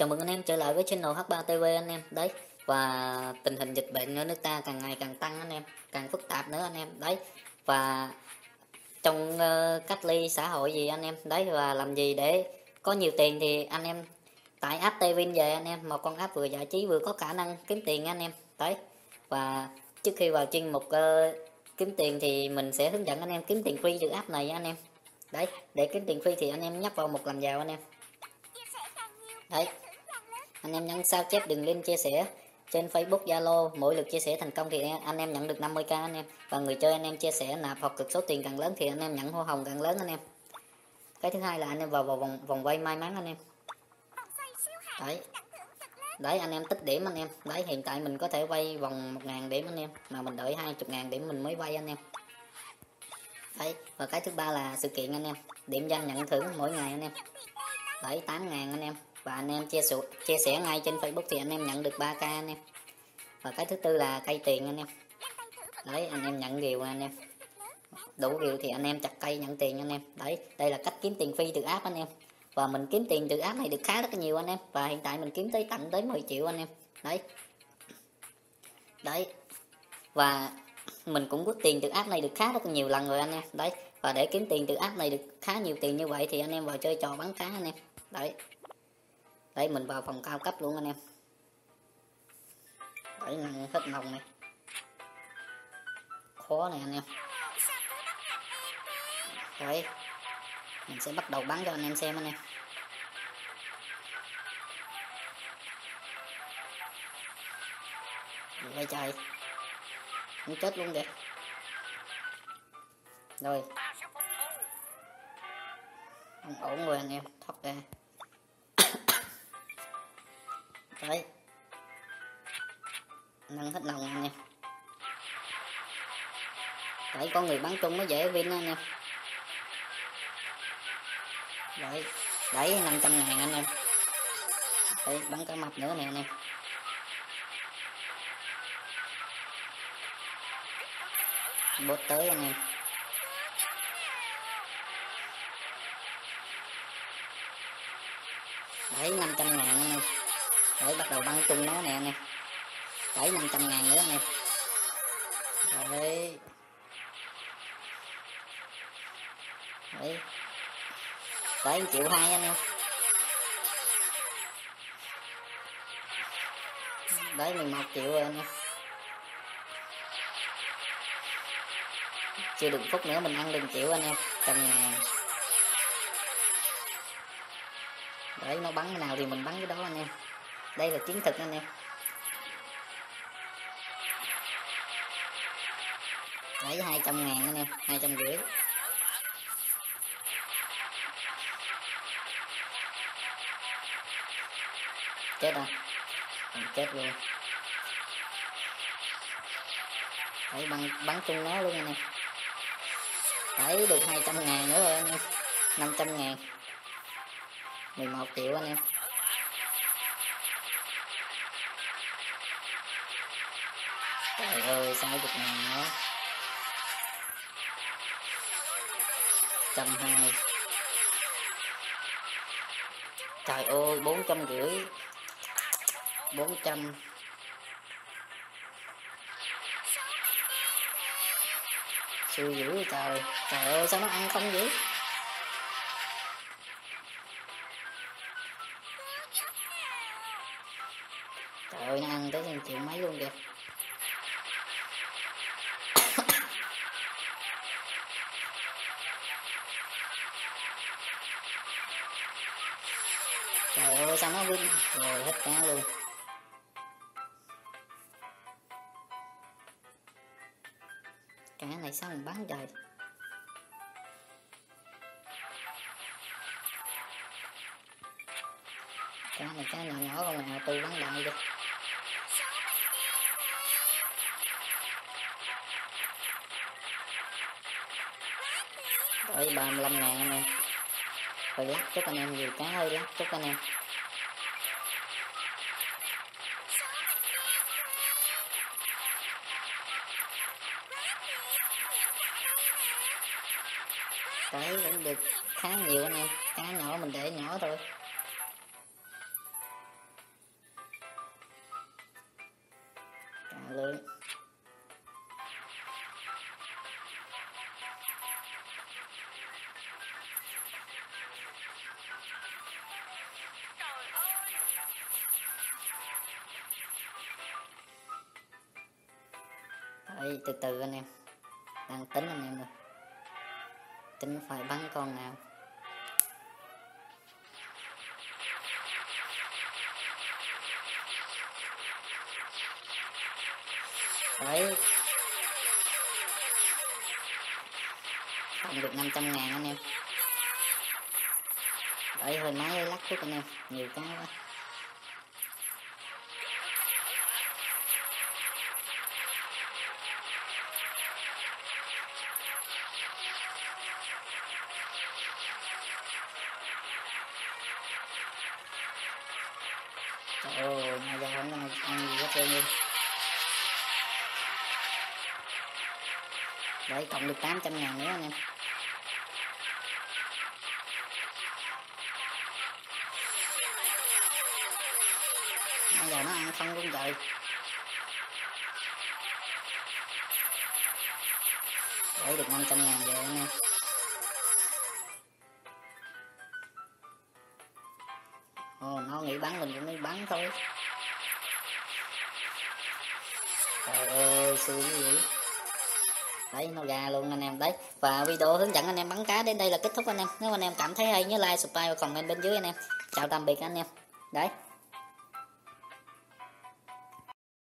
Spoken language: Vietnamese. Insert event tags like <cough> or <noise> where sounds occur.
Chào mừng anh em trở lại với channel H3TV anh em. Đấy, và tình hình dịch bệnh ở nước ta càng ngày càng tăng anh em, càng phức tạp nữa anh em. Đấy, và trong uh, cách ly xã hội gì anh em. Đấy, và làm gì để có nhiều tiền thì anh em tải app Tevin về anh em. Một con app vừa giải trí vừa có khả năng kiếm tiền anh em. Đấy, và trước khi vào chuyên mục uh, kiếm tiền thì mình sẽ hướng dẫn anh em kiếm tiền free từ app này anh em. Đấy, để kiếm tiền free thì anh em nhấp vào một làm giàu anh em. Đấy, anh em nhấn sao chép đường link chia sẻ trên Facebook Zalo mỗi lượt chia sẻ thành công thì anh em nhận được 50k anh em. Và người chơi anh em chia sẻ nạp hoặc cực số tiền càng lớn thì anh em nhận hoa hồng càng lớn anh em. Cái thứ hai là anh em vào, vào vòng vòng quay may mắn anh em. Đấy. Đấy anh em tích điểm anh em. Đấy hiện tại mình có thể quay vòng 1.000 điểm anh em. Mà mình đợi 20.000 điểm mình mới quay anh em. Đấy. Và cái thứ ba là sự kiện anh em. Điểm danh nhận thưởng mỗi ngày anh em đấy 8.000 anh em. Và anh em chia sẻ chia sẻ ngay trên Facebook thì anh em nhận được 3k anh em. Và cái thứ tư là cây tiền anh em. Đấy, anh em nhận điều anh em. Đủ điều thì anh em chặt cây nhận tiền anh em. Đấy, đây là cách kiếm tiền phi từ app anh em. Và mình kiếm tiền từ app này được khá rất nhiều anh em. Và hiện tại mình kiếm tới tận tới 10 triệu anh em. Đấy. Đấy. Và mình cũng rút tiền từ app này được khá rất nhiều lần rồi anh em. Đấy và để kiếm tiền từ app này được khá nhiều tiền như vậy thì anh em vào chơi trò bắn cá anh em. Đấy. Đấy, mình vào phòng cao cấp luôn anh em. Đấy nâng hết nồng này. Khó này anh em. Đấy. Mình sẽ bắt đầu bắn cho anh em xem anh em. Quay trời muốn chết luôn kìa. Rồi không ổn rồi anh em thoát ra. Đấy. Nâng hết lòng anh em. Đấy, có người bắn chung mới dễ win anh em. Đấy đấy 500 ngàn anh em. Đấy, bắn cả mập nữa nè anh em. Bốt tới anh em. Đấy 500 ngàn anh em để bắt đầu băng chung nó nè anh em. Đấy 500 ngàn nữa anh em. Đấy. Đấy. Đấy triệu hai anh em. Đấy 11 triệu rồi anh em. Chưa được phút nữa mình ăn đừng triệu anh em. Trăm ngàn. Để nó bắn cái nào thì mình bắn cái đó anh em. Đây là chiến thực anh em. Lấy 200 ngàn anh em, hai trăm rưỡi. Chết rồi. Chết luôn. Đấy bắn bắn chung nó luôn anh em. Đấy được 200 ngàn nữa rồi anh em. 500 ngàn. 11 triệu anh em. Trời ơi sáu chục ngàn nữa trăm hai. Trời ơi, bốn trăm rưỡi. Bốn trăm. Siêu dữ trời. Trời ơi, sao nó ăn không vậy trời ơi, nó ăn tới chịu mấy luôn kìa. <coughs> Trời ơi, sao nó vinh rồi, hết cá luôn. Cá này sao mình bán trời? Cá này cá nhỏ nhỏ không mà tôi bán đại được Đấy 35 ngàn anh em Rồi lắc chúc anh em nhiều cá ơi lắc chúc anh em. Đấy cũng được khá nhiều anh em. Cá nhỏ mình để nhỏ thôi. Trả lượng đấy từ từ anh em. Đang tính anh em rồi tính phải bắn con nào. Đấy. Không được 500 ngàn anh em. Đấy, hơi máy lắc chút anh em. Nhiều cái quá. Trời ơi, mà giờ không ăn, ăn gì hết trơn luôn. Đấy, cộng được 800 ngàn nữa anh em Bây giờ nó ăn không luôn trời Đấy, được 500 ngàn rồi anh em Ồ, nó nghĩ bắn mình cũng mới bắn thôi. Trời ơi, xui cái gì đấy nó ra luôn anh em. Đấy và video hướng dẫn anh em bắn cá đến đây là kết thúc anh em. Nếu anh em cảm thấy hay nhớ like subscribe và comment bên dưới anh em. Chào tạm biệt anh em. Đấy.